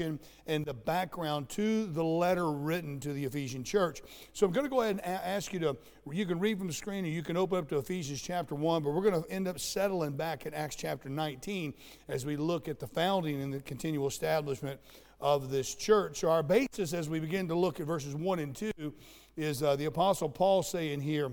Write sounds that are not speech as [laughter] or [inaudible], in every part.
and the background to the letter written to the Ephesian church. So I'm going to go ahead and ask you to, you can read from the screen or you can open up to Ephesians chapter 1, but we're going to end up settling back at Acts chapter 19 as we look at the founding and the continual establishment of this church. So our basis as we begin to look at verses 1 and 2 is uh, the Apostle Paul saying here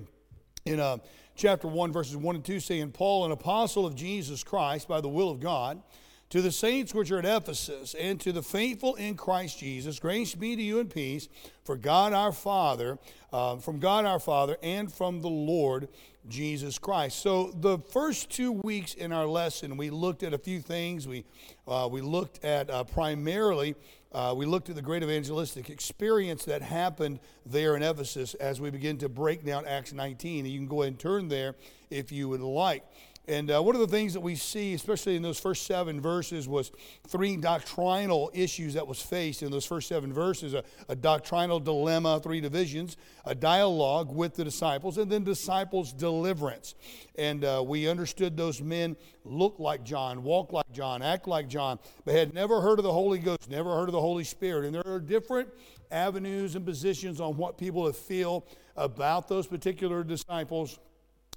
in uh, chapter 1, verses 1 and 2, saying, Paul, an apostle of Jesus Christ by the will of God, to the saints which are at Ephesus, and to the faithful in Christ Jesus, grace be to you and peace, for God our Father, uh, from God our Father, and from the Lord Jesus Christ. So the first two weeks in our lesson, we looked at a few things. We uh, we looked at uh, primarily. Uh, we looked at the great evangelistic experience that happened there in Ephesus as we begin to break down Acts 19. And you can go ahead and turn there if you would like. And uh, one of the things that we see, especially in those first seven verses, was three doctrinal issues that was faced in those first seven verses a, a, doctrinal dilemma, three divisions, a dialogue with the disciples, and then disciples' deliverance. And uh, we understood those men looked like John, walked like John, act like John, but had never heard of the Holy Ghost, never heard of the Holy Spirit. And there are different avenues and positions on what people feel about those particular disciples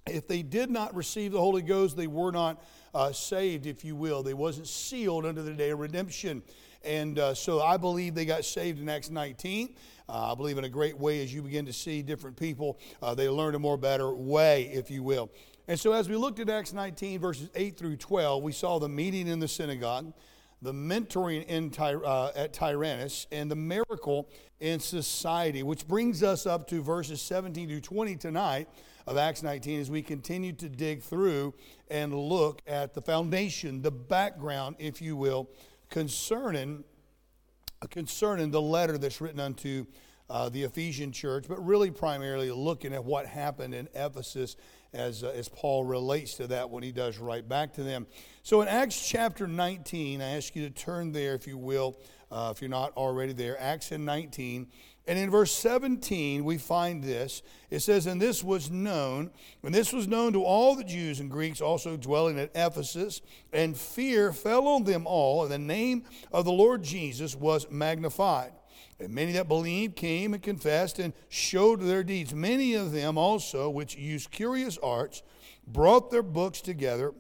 if they did not receive the Holy Ghost, they were not uh, saved, if you will. They wasn't sealed under the day of redemption. And uh, so I believe they got saved in Acts 19. Uh, I believe in a great way as you begin to see different people, uh, they learn a more better way, if you will. And so as we looked at Acts 19, verses 8 through 12, we saw the meeting in the synagogue, the mentoring in Ty- uh, at Tyrannus, and the miracle in society, which brings us up to verses 17 to 20 tonight of Acts 19 as we continue to dig through and look at the foundation, the background, if you will, concerning, concerning the letter that's written unto uh, the Ephesian church, but really primarily looking at what happened in Ephesus as, uh, as Paul relates to that when he does write back to them. So in Acts chapter 19, I ask you to turn there, if you will, uh, if you're not already there. Acts 19. And in verse 17, we find this. It says, And this was known, and this was known to all the Jews and Greeks also dwelling at Ephesus, and fear fell on them all, and the name of the Lord Jesus was magnified. And many that believed came and confessed and showed their deeds. Many of them also, which used curious arts, brought their books together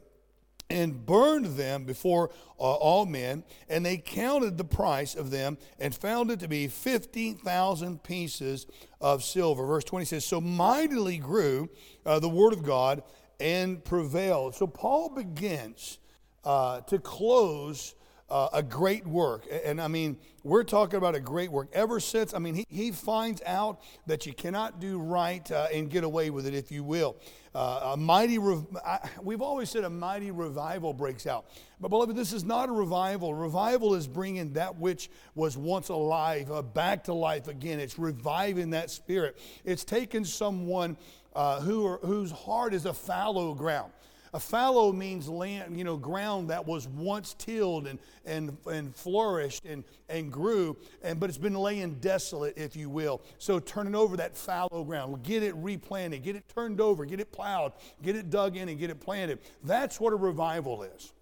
and burned them before uh, all men, and they counted the price of them and found it to be 50,000 pieces of silver. Verse 20 says, So mightily grew uh, the word of God and prevailed. So Paul begins uh, to close uh, a great work. And I mean, we're talking about a great work. Ever since, I mean, he, he finds out that you cannot do right uh, and get away with it, if you will. Uh, a mighty, rev- I, we've always said a mighty revival breaks out. But, beloved, this is not a revival. Revival is bringing that which was once alive uh, back to life again. It's reviving that spirit. It's taking someone uh, who are, whose heart is a fallow ground. A fallow means land, you know, ground that was once tilled and, and, and flourished and, and grew, and, but it's been laying desolate, if you will. So turning over that fallow ground, get it replanted, get it turned over, get it plowed, get it dug in, and get it planted. That's what a revival is.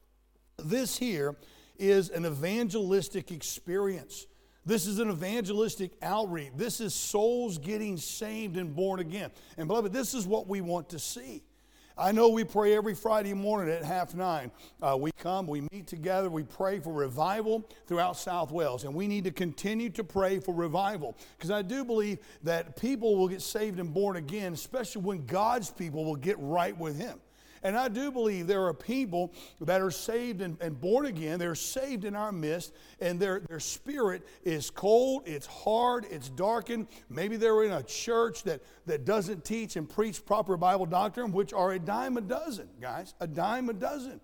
This here is an evangelistic experience. This is an evangelistic outreach. This is souls getting saved and born again. And beloved, this is what we want to see. I know we pray every Friday morning at half nine. Uh, we come, we meet together, we pray for revival throughout South Wales. And we need to continue to pray for revival because I do believe that people will get saved and born again, especially when God's people will get right with Him. And I do believe there are people that are saved and, and, born again. They're saved in our midst, and their, their spirit is cold, it's hard, it's darkened. Maybe they're in a church that, that doesn't teach and preach proper Bible doctrine, which are a dime a dozen, guys, a dime a dozen.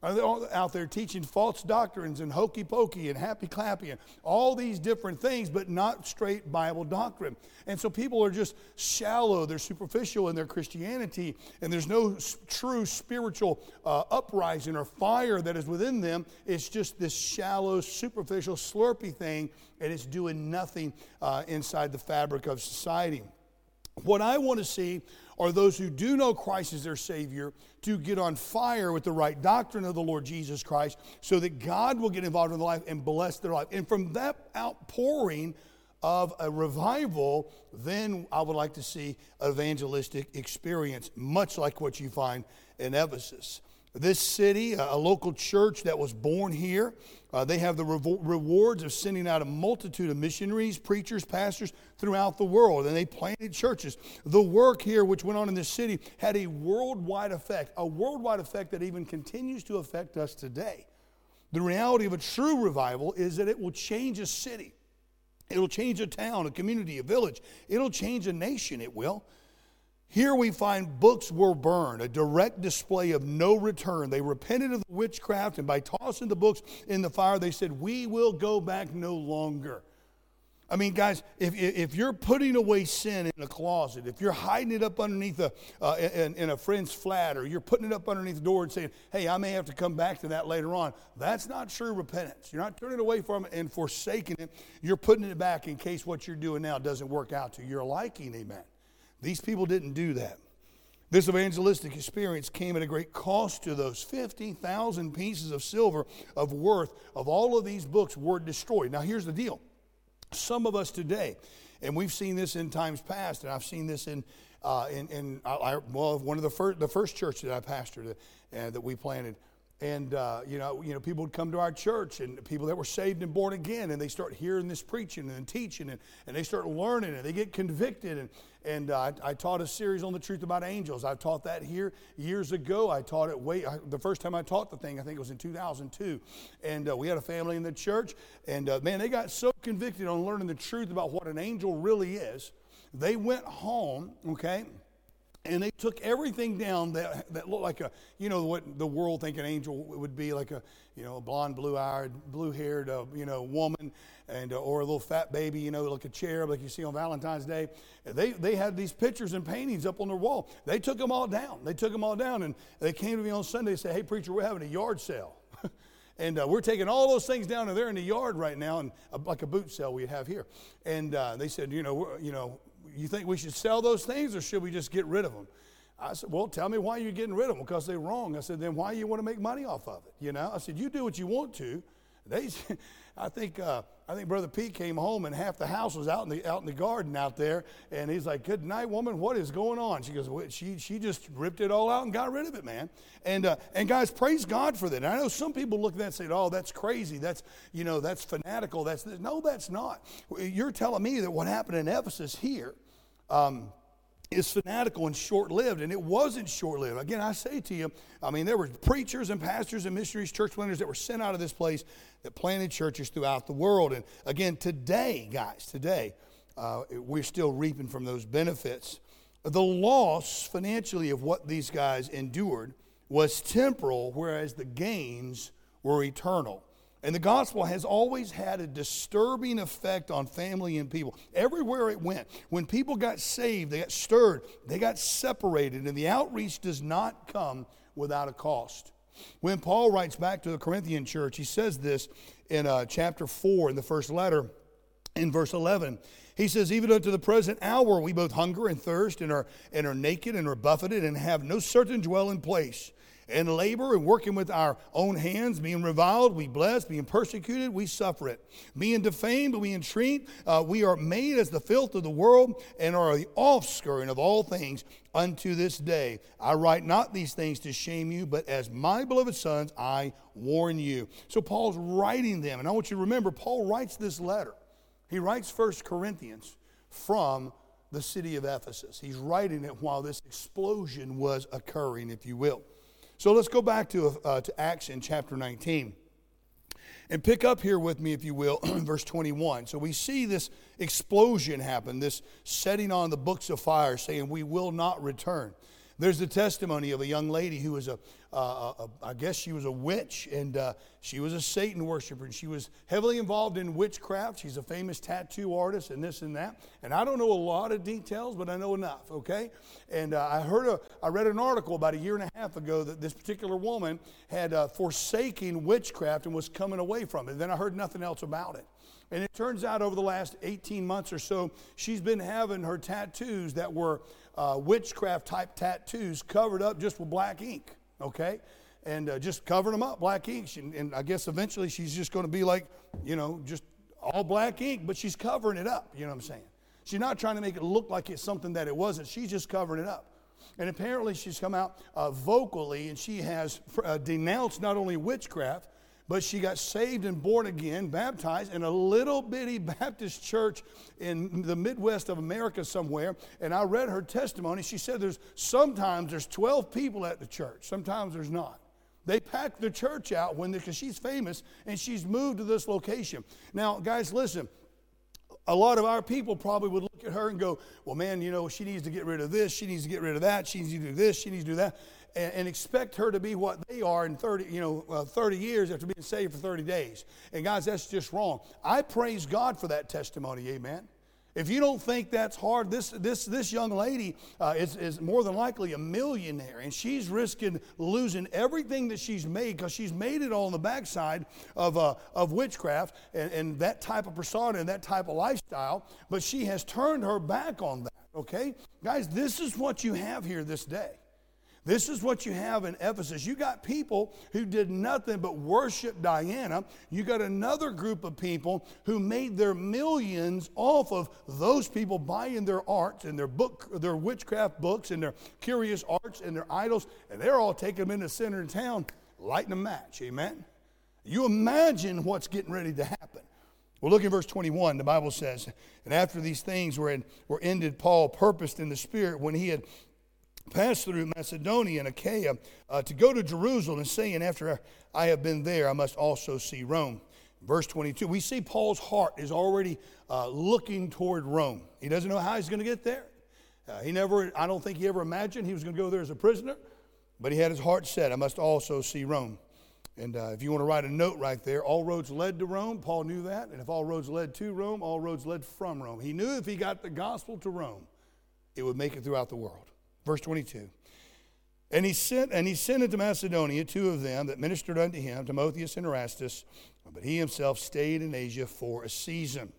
They're out there teaching false doctrines and hokey pokey and happy clappy and all these different things, but not straight Bible doctrine. And so people are just shallow, they're superficial in their Christianity, and there's no true spiritual uh, uprising or fire that is within them. It's just this shallow, superficial, slurpy thing, and it's doing nothing uh, inside the fabric of society. What I want to see are those who do know Christ as their Savior to get on fire with the right doctrine of the Lord Jesus Christ so that God will get involved in their life and bless their life. And from that outpouring of a revival, then I would like to see evangelistic experience, much like what you find in Ephesus. This city, a local church that was born here, uh, they have the revo- rewards of sending out a multitude of missionaries, preachers, pastors throughout the world, and they planted churches. The work here, which went on in this city, had a worldwide effect, a worldwide effect that even continues to affect us today. The reality of a true revival is that it will change a city, it'll change a town, a community, a village, it'll change a nation, it will. Here we find books were burned, a direct display of no return. They repented of the witchcraft, and by tossing the books in the fire, they said, We will go back no longer. I mean, guys, if, if you're putting away sin in a closet, if you're hiding it up underneath a, uh, in, in, a friend's flat, or you're putting it up underneath the door and saying, hey, I may have to come back to that later on, that's not true repentance. You're not turning away from it and forsaking it. You're putting it back in case what you're doing now doesn't work out to your liking. Amen. These people didn't do that. This evangelistic experience came at a great cost to those 50,000 pieces of silver of worth of all of these books were destroyed. Now, here's the deal some of us today, and we've seen this in times past, and I've seen this in, uh, in, in I, well, one of the first, the first church that I pastored uh, that we planted and uh, you know, you know, people would come to our church, and people that were saved and born again, and they start hearing this preaching and teaching, and, and they start learning, and they get convicted. And and uh, I, I, taught a series on the truth about angels. I taught that here years ago. I taught it way I, the first time I taught the thing. I think it was in 2002, and uh, we had a family in the church, and uh, man, they got so convicted on learning the truth about what an angel really is. They went home, okay and they took everything down that, that looked like a, you know, what the world think an angel would be like a, you know, a blonde, blue-eyed, blue-haired, uh, you know, woman, and uh, or a little fat baby, you know, like a cherub, like you see on Valentine's Day. They they had these pictures and paintings up on their wall. They took them all down. They took them all down, and they came to me on Sunday and said, "Hey, preacher, we're having a yard sale." [laughs] and uh, we're taking all those things down and they're in the yard right now, and uh, like a boot sale we have here. And uh, they said, you know, you know, you think we should sell those things or should we just get rid of them? I said, well, tell me why you're getting rid of them because they're wrong. I said, then why you want to make money off of it? You know, I said, you do what you want to. They, [laughs] I think, uh, I think Brother Pete came home and half the house was out in the out in the garden out there, and he's like, "Good night, woman. What is going on?" She goes, well, "She she just ripped it all out and got rid of it, man." And uh, and guys, praise God for that. And I know some people look at that and say, "Oh, that's crazy. That's you know that's fanatical. That's no, that's not." You're telling me that what happened in Ephesus here um, is fanatical and short lived, and it wasn't short lived. Again, I say to you, I mean, there were preachers and pastors and missionaries, church planters that were sent out of this place that planted churches throughout the world. And again, today, guys, today, uh, we're still reaping from those benefits. The loss financially of what these guys endured was temporal, whereas the gains were eternal. And the gospel has always had a disturbing effect on family and people. Everywhere it went, when people got saved, they got stirred, they got separated, and the outreach does not come without a cost. When Paul writes back to the Corinthian church, he says this in uh, chapter 4 in the first letter, in verse 11. He says, Even unto the present hour we both hunger and thirst and are, and are naked and are buffeted and have no certain dwelling place and labor and working with our own hands, being reviled, we bless, being persecuted, we suffer it. Being defamed, we entreat, uh, we are made as the filth of the world and are the offscouring of all things unto this day. I write not these things to shame you, but as my beloved sons, I warn you. So Paul's writing them, and I want you to remember, Paul writes this letter. He writes First Corinthians from the city of Ephesus. He's writing it while this explosion was occurring, if you will. So let's go back to, uh, to Acts in chapter 19 and pick up here with me, if you will, [clears throat] verse 21. So we see this explosion happen, this setting on the books of fire, saying, We will not return. There's the testimony of a young lady who was a, uh, a I guess she was a witch, and uh, she was a Satan worshiper, and she was heavily involved in witchcraft. She's a famous tattoo artist, and this and that. And I don't know a lot of details, but I know enough. Okay, and uh, I heard a, I read an article about a year and a half ago that this particular woman had uh, forsaken witchcraft and was coming away from it. Then I heard nothing else about it. And it turns out over the last 18 months or so, she's been having her tattoos that were uh, witchcraft type tattoos covered up just with black ink, okay? And uh, just covering them up, black ink. She, and I guess eventually she's just going to be like, you know, just all black ink, but she's covering it up, you know what I'm saying? She's not trying to make it look like it's something that it wasn't. She's just covering it up. And apparently, she's come out uh, vocally and she has uh, denounced not only witchcraft, but she got saved and born again, baptized in a little bitty [laughs] Baptist church in the Midwest of America somewhere. And I read her testimony. She said there's sometimes there's 12 people at the church, sometimes there's not. They packed the church out when because she's famous and she's moved to this location. Now, guys, listen a lot of our people probably would look at her and go, Well, man, you know, she needs to get rid of this, she needs to get rid of that, she needs to do this, she needs to do that, and, and expect her to be what they are in 30, you know, uh, 30 years after being saved for 30 days. And guys, that's just wrong. I praise God for that testimony, amen. If you don't think that's hard, this, this, this young lady uh, is, is more than likely a millionaire, and she's risking losing everything that she's made because she's made it all on the backside of, uh, of witchcraft and, and that type of persona and that type of lifestyle, but she has turned her back on that, okay? Guys, this is what you have here this day. This is what you have in Ephesus. You got people who did nothing but worship Diana. You got another group of people who made their millions off of those people buying their arts and their book, their witchcraft books and their curious arts and their idols, and they're all taking them in the center of town, lighting a match. Amen. You imagine what's getting ready to happen. Well, look at verse 21. The Bible says, And after these things were, in, were ended, Paul purposed in the Spirit when he had passed through Macedonia and Achaia uh, to go to Jerusalem and saying, After I have been there, I must also see Rome. Verse 22, we see Paul's heart is already uh, looking toward Rome. He doesn't know how he's going to get there. Uh, he never, I don't think he ever imagined he was going to go there as a prisoner, but he had his heart set, I must also see Rome. And uh, if you want to write a note right there, all roads led to Rome. Paul knew that. And if all roads led to Rome, all roads led from Rome. He knew if he got the gospel to Rome, it would make it throughout the world. Verse 22. And he sent and he sent into Macedonia two of them that ministered unto him, Timotheus and Erastus, but he himself stayed in Asia for a season.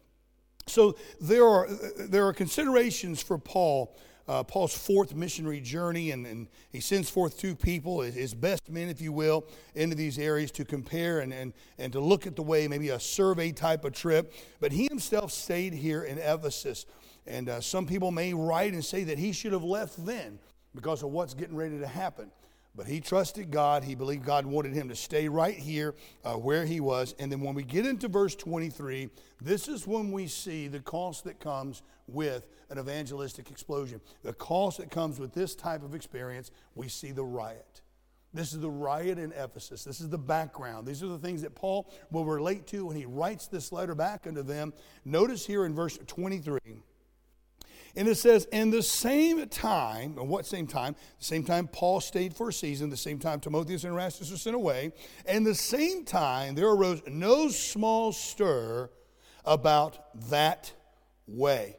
So there are there are considerations for Paul, uh, Paul's fourth missionary journey, and, and he sends forth two people, his best men, if you will, into these areas to compare and, and, and to look at the way, maybe a survey type of trip. But he himself stayed here in Ephesus. And uh, some people may write and say that he should have left then because of what's getting ready to happen. But he trusted God. He believed God wanted him to stay right here uh, where he was. And then when we get into verse 23, this is when we see the cost that comes with an evangelistic explosion. The cost that comes with this type of experience, we see the riot. This is the riot in Ephesus. This is the background. These are the things that Paul will relate to when he writes this letter back unto them. Notice here in verse 23 and it says, in the same time, and what same time? The same time Paul stayed for a season, the same time Timotheus and Erastus were sent away, and the same time there arose no small stir about that way.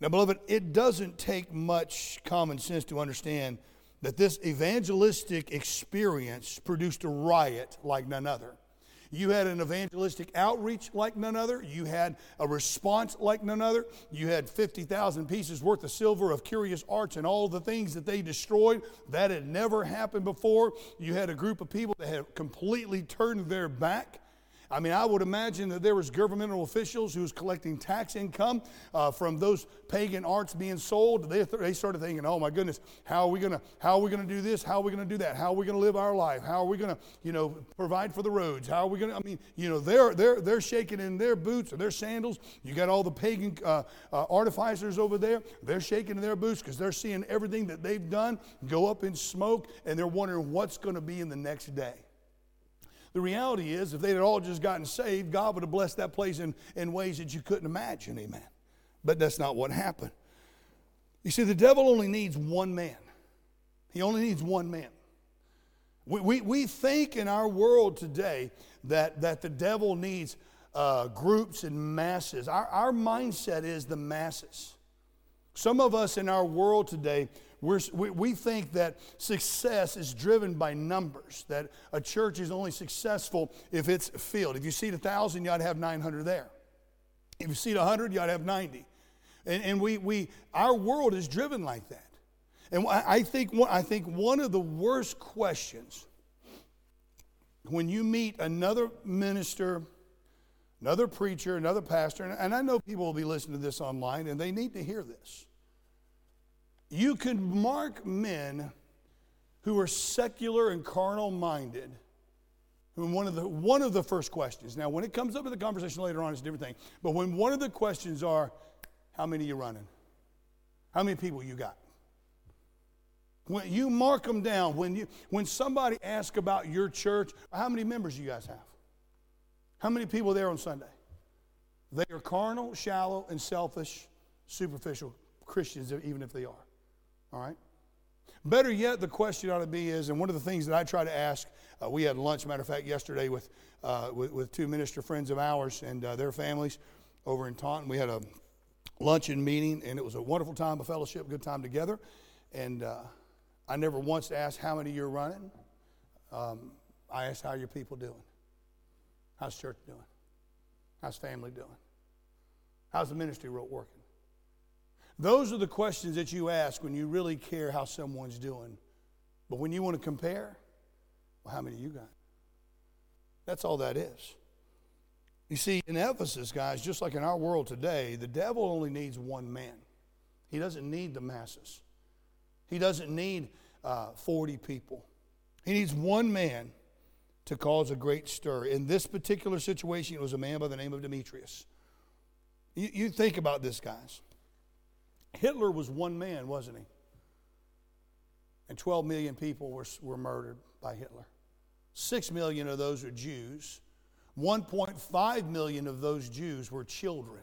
Now, beloved, it doesn't take much common sense to understand that this evangelistic experience produced a riot like none other. You had an evangelistic outreach like none other. You had a response like none other. You had 50,000 pieces worth of silver of curious arts and all the things that they destroyed. That had never happened before. You had a group of people that had completely turned their back I mean, I would imagine that there was governmental officials who was collecting tax income uh, from those pagan arts being sold. They, they started thinking, "Oh my goodness, how are we gonna how are we gonna do this? How are we gonna do that? How are we gonna live our life? How are we gonna you know provide for the roads? How are we gonna? I mean, you know, they're they're they're shaking in their boots or their sandals. You got all the pagan uh, uh, artificers over there. They're shaking in their boots because they're seeing everything that they've done go up in smoke, and they're wondering what's going to be in the next day. The reality is, if they had all just gotten saved, God would have blessed that place in, in ways that you couldn't imagine. Amen. But that's not what happened. You see, the devil only needs one man, he only needs one man. We, we, we think in our world today that, that the devil needs uh, groups and masses. Our, our mindset is the masses. Some of us in our world today we're, we, we think that success is driven by numbers, that a church is only successful if it's filled. If you seat a thousand, you ought to have 900 there. If you seat 100, you ought to have 90. And, and we, we, our world is driven like that. And I think, I think one of the worst questions when you meet another minister, another preacher, another pastor, and I know people will be listening to this online and they need to hear this. You can mark men who are secular and carnal minded. One of, the, one of the first questions. Now, when it comes up in the conversation later on, it's a different thing. But when one of the questions are, how many you running? How many people you got? When you mark them down, when, you, when somebody asks about your church, how many members you guys have? How many people there on Sunday? They are carnal, shallow, and selfish, superficial Christians, even if they are. All right? Better yet, the question ought to be is, and one of the things that I try to ask, uh, we had lunch, matter of fact, yesterday with, uh, with, with, two minister friends of ours and uh, their families over in Taunton. We had a luncheon meeting, and it was a wonderful time of fellowship, good time together. And uh, I never once asked how many you're running. Um, I asked how your people doing. How's church doing? How's family doing? How's the ministry working? Those are the questions that you ask when you really care how someone's doing. But when you want to compare, well, how many you got? That's all that is. You see, in Ephesus, guys, just like in our world today, the devil only needs one man. He doesn't need the masses. He doesn't need uh, 40 people. He needs one man to cause a great stir. In this particular situation, it was a man by the name of Demetrius. You, you think about this, guys. Hitler was one man, wasn't he? And 12 million people were, were murdered by Hitler. Six million of those are Jews. 1.5 million of those Jews were children,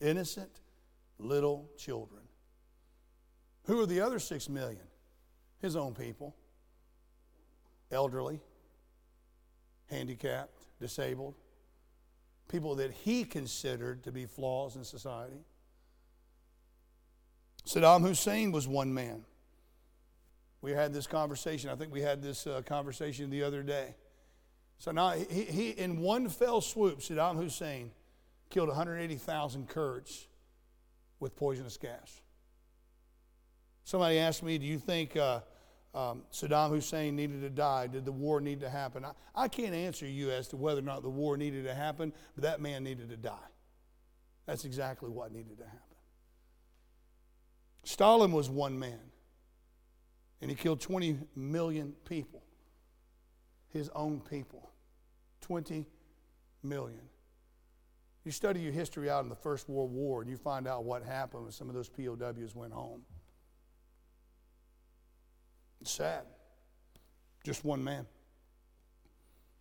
innocent little children. Who are the other six million? His own people elderly, handicapped, disabled, people that he considered to be flaws in society. Saddam Hussein was one man. We had this conversation. I think we had this uh, conversation the other day. So now, he, he, in one fell swoop, Saddam Hussein killed 180,000 Kurds with poisonous gas. Somebody asked me, Do you think uh, um, Saddam Hussein needed to die? Did the war need to happen? I, I can't answer you as to whether or not the war needed to happen, but that man needed to die. That's exactly what needed to happen. Stalin was one man, and he killed 20 million people, his own people. 20 million. You study your history out in the First World War, and you find out what happened when some of those POWs went home. It's sad. Just one man.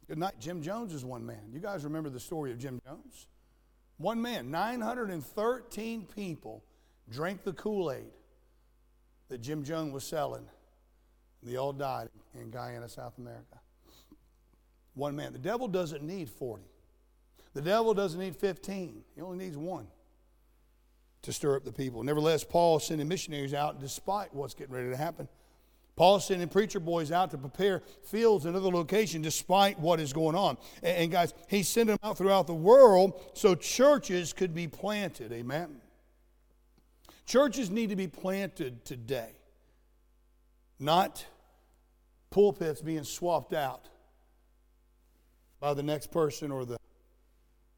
Good night. Jim Jones is one man. You guys remember the story of Jim Jones? One man, 913 people drank the Kool Aid that Jim Jones was selling. They all died in Guyana, South America. One man. The devil doesn't need 40. The devil doesn't need 15. He only needs one to stir up the people. Nevertheless, Paul sending missionaries out despite what's getting ready to happen. Paul's sending preacher boys out to prepare fields in other locations despite what is going on. And, and guys, he's sending them out throughout the world so churches could be planted. Amen. Churches need to be planted today, not pulpits being swapped out by the next person or the,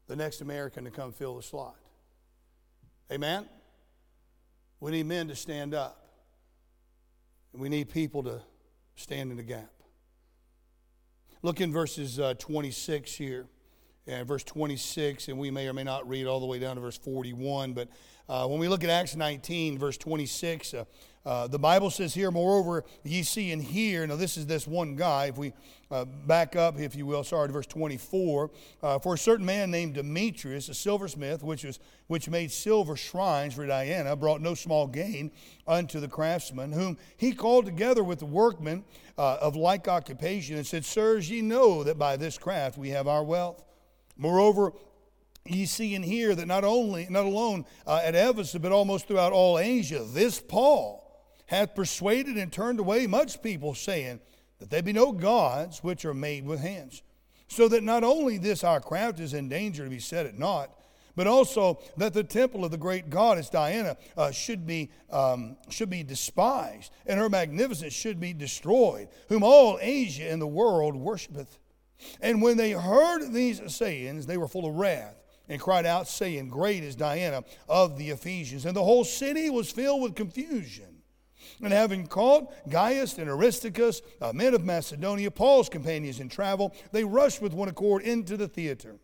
the next American to come fill the slot. Amen? We need men to stand up. And we need people to stand in the gap. Look in verses uh, 26 here. And verse 26, and we may or may not read all the way down to verse 41, but uh, when we look at Acts 19, verse 26, uh, uh, the Bible says here, moreover, ye see and hear. Now, this is this one guy. If we uh, back up, if you will, sorry, to verse 24. Uh, for a certain man named Demetrius, a silversmith, which, was, which made silver shrines for Diana, brought no small gain unto the craftsmen, whom he called together with the workmen of like occupation, and said, Sirs, ye know that by this craft we have our wealth. Moreover, ye see and hear that not only, not alone uh, at Ephesus, but almost throughout all Asia, this Paul hath persuaded and turned away much people, saying that there be no gods which are made with hands. So that not only this our craft is in danger to be set at naught, but also that the temple of the great goddess Diana uh, should, be, um, should be despised, and her magnificence should be destroyed, whom all Asia and the world worshipeth. And when they heard these sayings, they were full of wrath and cried out, saying, Great is Diana of the Ephesians. And the whole city was filled with confusion. And having caught Gaius and Aristarchus, men of Macedonia, Paul's companions in travel, they rushed with one accord into the theater.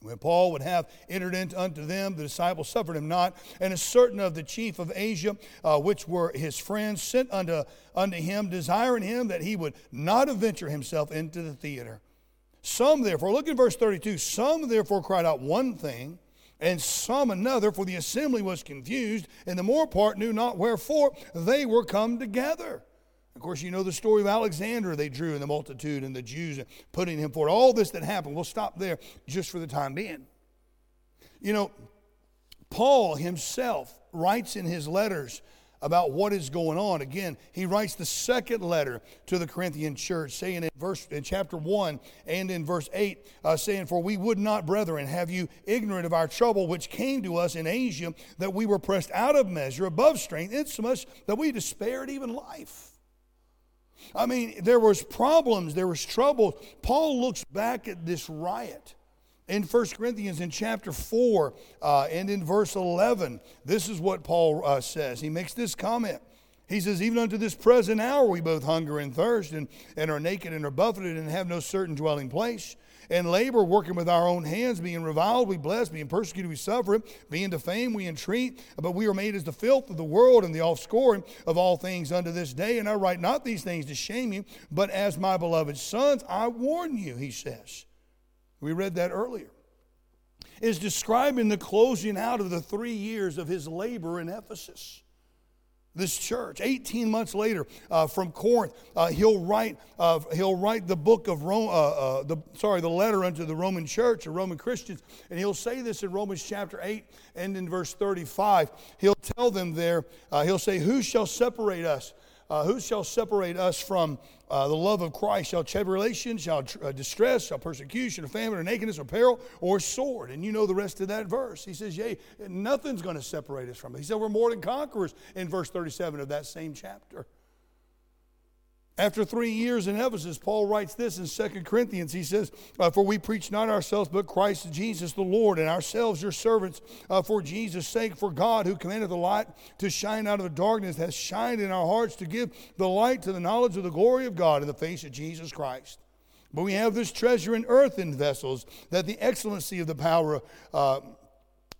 When Paul would have entered into unto them, the disciples suffered him not. And a certain of the chief of Asia, uh, which were his friends, sent unto, unto him, desiring him that he would not adventure himself into the theater. Some therefore, look at verse 32, some therefore cried out one thing, and some another, for the assembly was confused, and the more part knew not wherefore they were come together. Of course, you know the story of Alexander they drew in the multitude and the Jews putting him forward. All this that happened. We'll stop there just for the time being. You know, Paul himself writes in his letters about what is going on. Again, he writes the second letter to the Corinthian church, saying in verse in chapter one and in verse eight, uh, saying, "For we would not, brethren, have you ignorant of our trouble which came to us in Asia, that we were pressed out of measure, above strength, insomuch that we despaired even life." I mean, there was problems, there was trouble. Paul looks back at this riot in 1 Corinthians in chapter 4 uh, and in verse 11, this is what Paul uh, says. He makes this comment. He says, Even unto this present hour we both hunger and thirst, and, and are naked and are buffeted, and have no certain dwelling place. And labor, working with our own hands, being reviled, we bless, being persecuted, we suffer being defamed, we entreat. But we are made as the filth of the world and the offscoring of all things unto this day. And I write not these things to shame you, but as my beloved sons, I warn you, he says. We read that earlier. Is describing the closing out of the three years of his labor in Ephesus. This church, 18 months later, uh, from Corinth, uh, he'll write uh, he'll write the book of Rome, uh, uh, the sorry, the letter unto the Roman church, the Roman Christians, and he'll say this in Romans chapter 8 and in verse 35. He'll tell them there, uh, he'll say, "Who shall separate us?" Uh, who shall separate us from uh, the love of Christ? Shall tribulation, shall tr- uh, distress, shall persecution, or famine, or nakedness, or peril, or sword? And you know the rest of that verse. He says, Yea, nothing's going to separate us from it. He said, We're more than conquerors in verse 37 of that same chapter. After three years in Ephesus, Paul writes this in 2 Corinthians. He says, uh, For we preach not ourselves, but Christ Jesus the Lord, and ourselves your servants uh, for Jesus' sake. For God, who commanded the light to shine out of the darkness, has shined in our hearts to give the light to the knowledge of the glory of God in the face of Jesus Christ. But we have this treasure in earthen vessels, that the excellency of the power uh,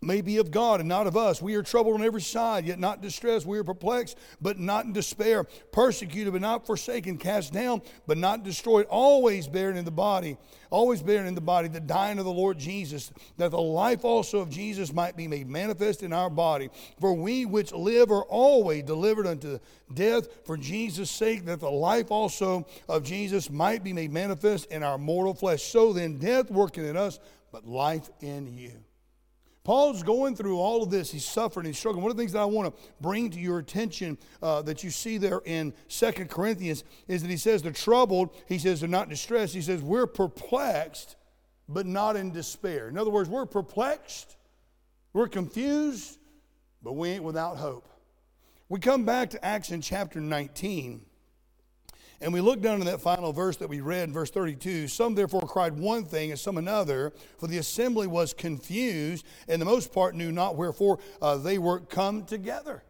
may be of God and not of us. We are troubled on every side, yet not distressed. We are perplexed, but not in despair. Persecuted, but not forsaken. Cast down, but not destroyed. Always bearing in the body, always bearing in the body the dying of the Lord Jesus, that the life also of Jesus might be made manifest in our body. For we which live are always delivered unto death for Jesus' sake, that the life also of Jesus might be made manifest in our mortal flesh. So then, death working in us, but life in you. Paul's going through all of this. He's suffering, he's struggling. One of the things that I want to bring to your attention uh, that you see there in Second Corinthians is that he says they're troubled. He says they're not distressed. He says we're perplexed, but not in despair. In other words, we're perplexed, we're confused, but we ain't without hope. We come back to Acts in chapter 19. And we look down in that final verse that we read, verse 32. Some therefore cried one thing and some another, for the assembly was confused, and the most part knew not wherefore uh, they were come together.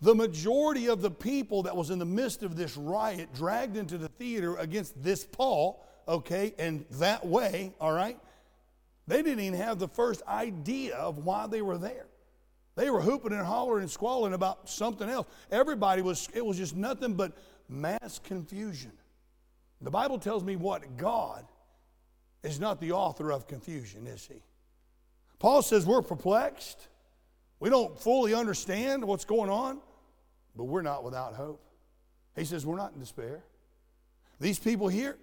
The majority of the people that was in the midst of this riot dragged into the theater against this Paul, okay, and that way, all right, they didn't even have the first idea of why they were there. They were hooping and hollering and squalling about something else. Everybody was, it was just nothing but mass confusion. The Bible tells me what? God is not the author of confusion, is he? Paul says we're perplexed. We don't fully understand what's going on, but we're not without hope. He says we're not in despair. These people here,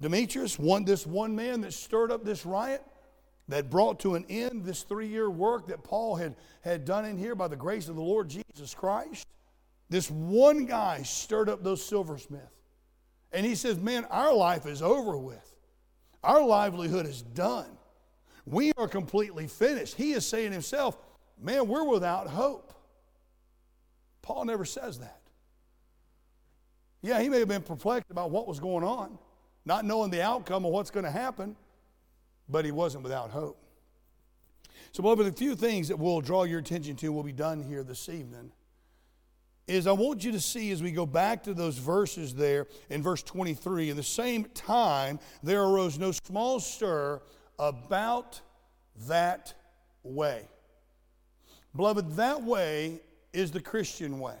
Demetrius, one, this one man that stirred up this riot, that brought to an end this three year work that Paul had, had done in here by the grace of the Lord Jesus Christ. This one guy stirred up those silversmiths. And he says, Man, our life is over with. Our livelihood is done. We are completely finished. He is saying himself, man, we're without hope. Paul never says that. Yeah, he may have been perplexed about what was going on, not knowing the outcome of what's going to happen, but he wasn't without hope. So, beloved, a few things that we'll draw your attention to will be done here this evening. Is I want you to see as we go back to those verses there in verse 23, in the same time there arose no small stir about that way. Beloved, that way is the Christian way.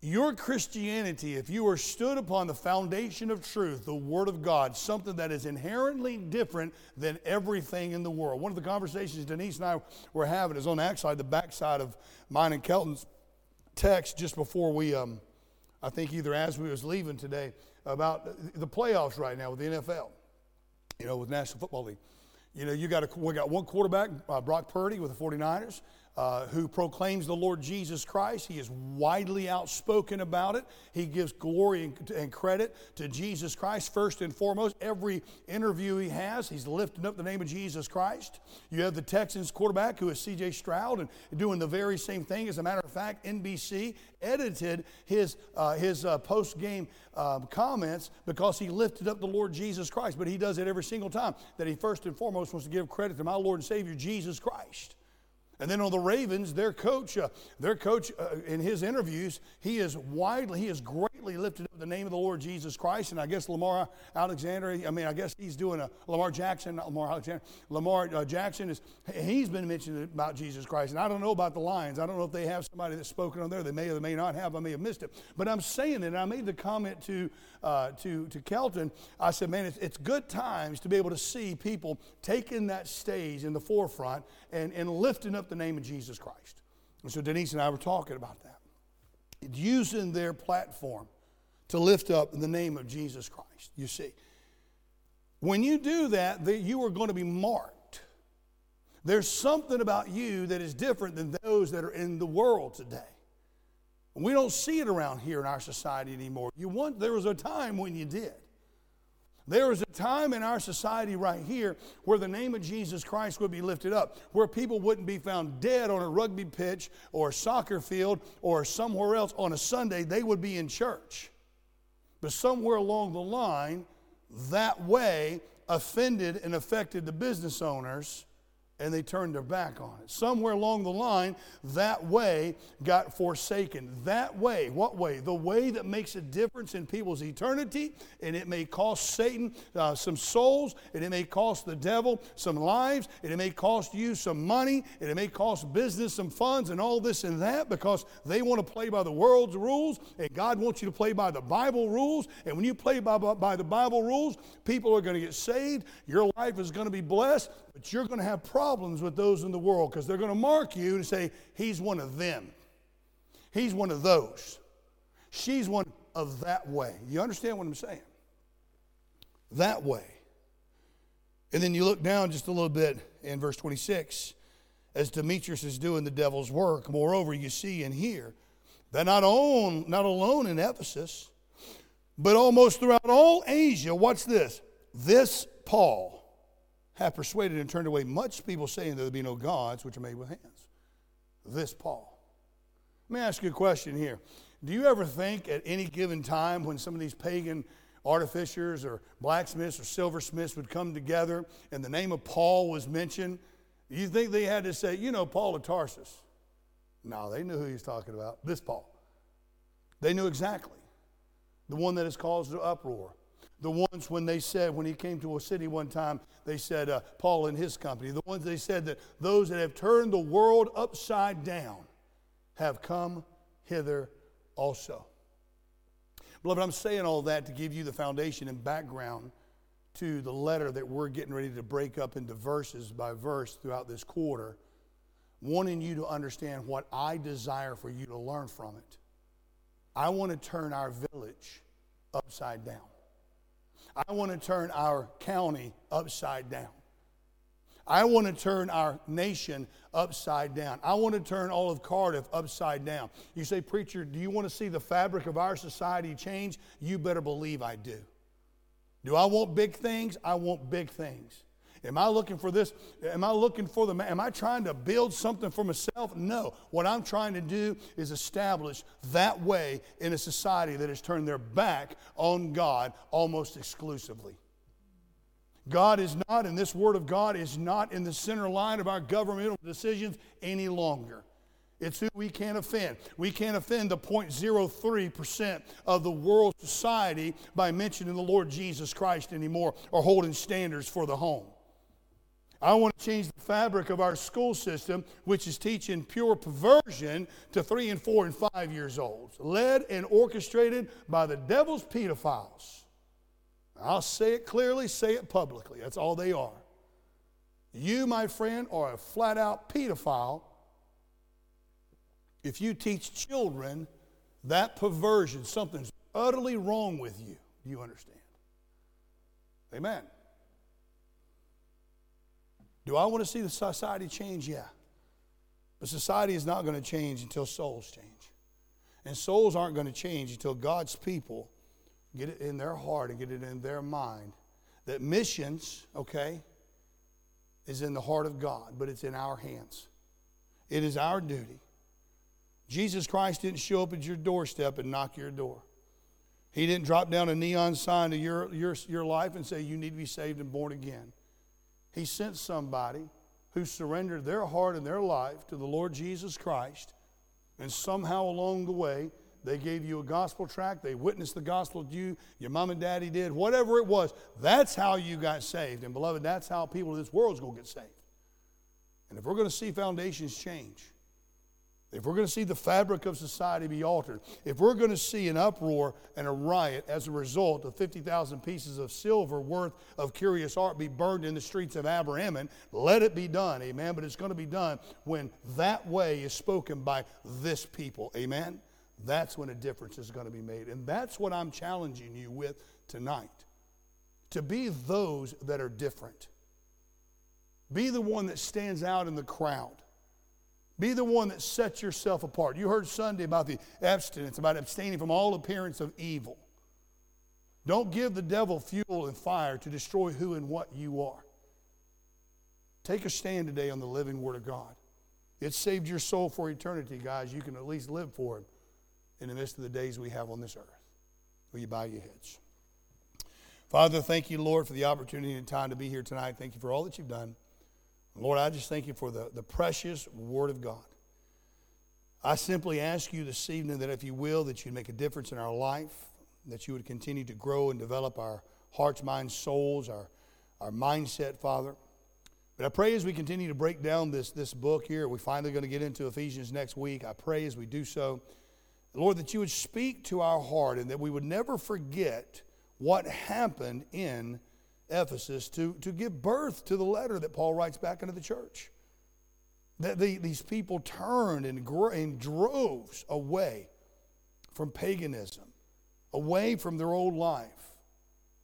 Your Christianity, if you are stood upon the foundation of truth, the Word of God, something that is inherently different than everything in the world. One of the conversations Denise and I were having is on the backside, the backside of mine and Kelton's text just before we, um, I think either as we was leaving today, about the playoffs right now with the NFL, you know, with National Football League. You know, you got a, we got one quarterback, uh, Brock Purdy with the 49ers uh, who proclaims the Lord Jesus Christ. He is widely outspoken about it. He gives glory and, credit to Jesus Christ first and foremost. Every interview he has, he's lifting up the name of Jesus Christ. You have the Texans quarterback who is CJ Stroud and doing the very same thing. As a matter of fact, NBC edited his, uh, his uh, post game um, comments because he lifted up the Lord Jesus Christ. But he does it every single time that he first and foremost wants to give credit to my Lord and Savior Jesus Christ. And then on the Ravens, their coach, uh, their coach uh, in his interviews, he is widely, he is greatly lifted up the name of the Lord Jesus Christ. And I guess Lamar Alexander, I mean, I guess he's doing a Lamar Jackson, not Lamar Alexander. Lamar uh, Jackson is, he's been mentioned about Jesus Christ. And I don't know about the Lions. I don't know if they have somebody that's spoken on there. They may or they may not have. I may have missed it. But I'm saying it, and I made the comment to, uh, to, to Kelton. I said, man, it's, it's good times to be able to see people taking that stage in the forefront and, and lifting up the name of Jesus Christ. And so Denise and I were talking about that. Using their platform to lift up the name of Jesus Christ, you see. When you do that, that you are going to be marked. There's something about you that is different than those that are in the world today. We don't see it around here in our society anymore. You want, there was a time when you did. There was a time in our society right here where the name of Jesus Christ would be lifted up, where people wouldn't be found dead on a rugby pitch or a soccer field or somewhere else on a Sunday. They would be in church. But somewhere along the line, that way offended and affected the business owners and they turned their back on it. Somewhere along the line, that way got forsaken. That way, what way? The way that makes a difference in people's eternity, and it may cost Satan uh, some souls, and it may cost the devil some lives, and it may cost you some money, and it may cost business some funds, and all this and that because they want to play by the world's rules, and God wants you to play by the Bible rules. And when you play by, by the Bible rules, people are going to get saved, your life is going to be blessed, but you're going to have problems with those in the world because they're going to mark you and say, He's one of them. He's one of those. She's one of that way. You understand what I'm saying? That way. And then you look down just a little bit in verse 26 as Demetrius is doing the devil's work. Moreover, you see and hear that not, on, not alone in Ephesus, but almost throughout all Asia, watch this, this Paul have persuaded and turned away much people saying there be no gods which are made with hands. This Paul. Let me ask you a question here. Do you ever think at any given time when some of these pagan artificers or blacksmiths or silversmiths would come together and the name of Paul was mentioned, you think they had to say, you know, Paul of Tarsus? No, they knew who he was talking about. This Paul. They knew exactly. The one that has caused the uproar. The ones when they said, when he came to a city one time, they said, uh, Paul and his company. The ones they said that those that have turned the world upside down have come hither also. Beloved, I'm saying all that to give you the foundation and background to the letter that we're getting ready to break up into verses by verse throughout this quarter, wanting you to understand what I desire for you to learn from it. I want to turn our village upside down. I want to turn our county upside down. I want to turn our nation upside down. I want to turn all of Cardiff upside down. You say, Preacher, do you want to see the fabric of our society change? You better believe I do. Do I want big things? I want big things. Am I looking for this? Am I looking for the Am I trying to build something for myself? No. What I'm trying to do is establish that way in a society that has turned their back on God almost exclusively. God is not, and this Word of God is not in the center line of our governmental decisions any longer. It's who we can't offend. We can't offend the 0.03% of the world society by mentioning the Lord Jesus Christ anymore or holding standards for the home. I want to change the fabric of our school system, which is teaching pure perversion to three and four and five years olds, led and orchestrated by the devil's pedophiles. I'll say it clearly, say it publicly. That's all they are. You, my friend, are a flat out pedophile if you teach children that perversion, something's utterly wrong with you. Do you understand? Amen. Do I want to see the society change? Yeah. But society is not going to change until souls change. And souls aren't going to change until God's people get it in their heart and get it in their mind that missions, okay, is in the heart of God, but it's in our hands. It is our duty Jesus Christ didn't show up at your doorstep and knock your door. He didn't drop down a neon sign to your, your, your life and say, You need to be saved and born again. He sent somebody who surrendered their heart and their life to the Lord Jesus Christ, and somehow along the way, they gave you a gospel tract, they witnessed the gospel to you, your mom and daddy did, whatever it was. That's how you got saved. And beloved, that's how people in this world is going to get saved. And if we're going to see foundations change, if we're going to see the fabric of society be altered, if we're going to see an uproar and a riot as a result of 50,000 pieces of silver worth of curious art be burned in the streets of Abrahaman, let it be done, amen. But it's going to be done when that way is spoken by this people, amen. That's when a difference is going to be made. And that's what I'm challenging you with tonight to be those that are different, be the one that stands out in the crowd. Be the one that sets yourself apart. You heard Sunday about the abstinence, about abstaining from all appearance of evil. Don't give the devil fuel and fire to destroy who and what you are. Take a stand today on the living Word of God. It saved your soul for eternity, guys. You can at least live for it in the midst of the days we have on this earth. Will you bow your heads? Father, thank you, Lord, for the opportunity and time to be here tonight. Thank you for all that you've done. Lord, I just thank you for the, the precious Word of God. I simply ask you this evening that if you will, that you'd make a difference in our life, that you would continue to grow and develop our hearts, minds, souls, our, our mindset, Father. But I pray as we continue to break down this, this book here, we're finally going to get into Ephesians next week. I pray as we do so, Lord, that you would speak to our heart and that we would never forget what happened in Ephesus to, to give birth to the letter that Paul writes back into the church. That the, these people turned in, in droves away from paganism, away from their old life.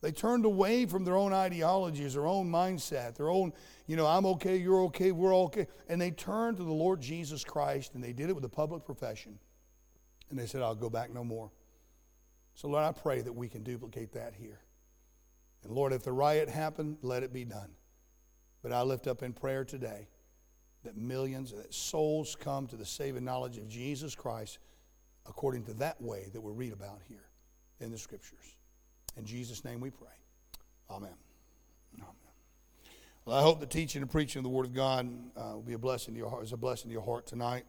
They turned away from their own ideologies, their own mindset, their own, you know, I'm okay, you're okay, we're okay. And they turned to the Lord Jesus Christ and they did it with a public profession. And they said, I'll go back no more. So, Lord, I pray that we can duplicate that here. And Lord, if the riot happened, let it be done. But I lift up in prayer today that millions, that souls come to the saving knowledge of Jesus Christ according to that way that we read about here in the scriptures. In Jesus' name we pray. Amen. Amen. Well, I hope the teaching and preaching of the Word of God uh, will be a blessing to your heart, is a blessing to your heart tonight.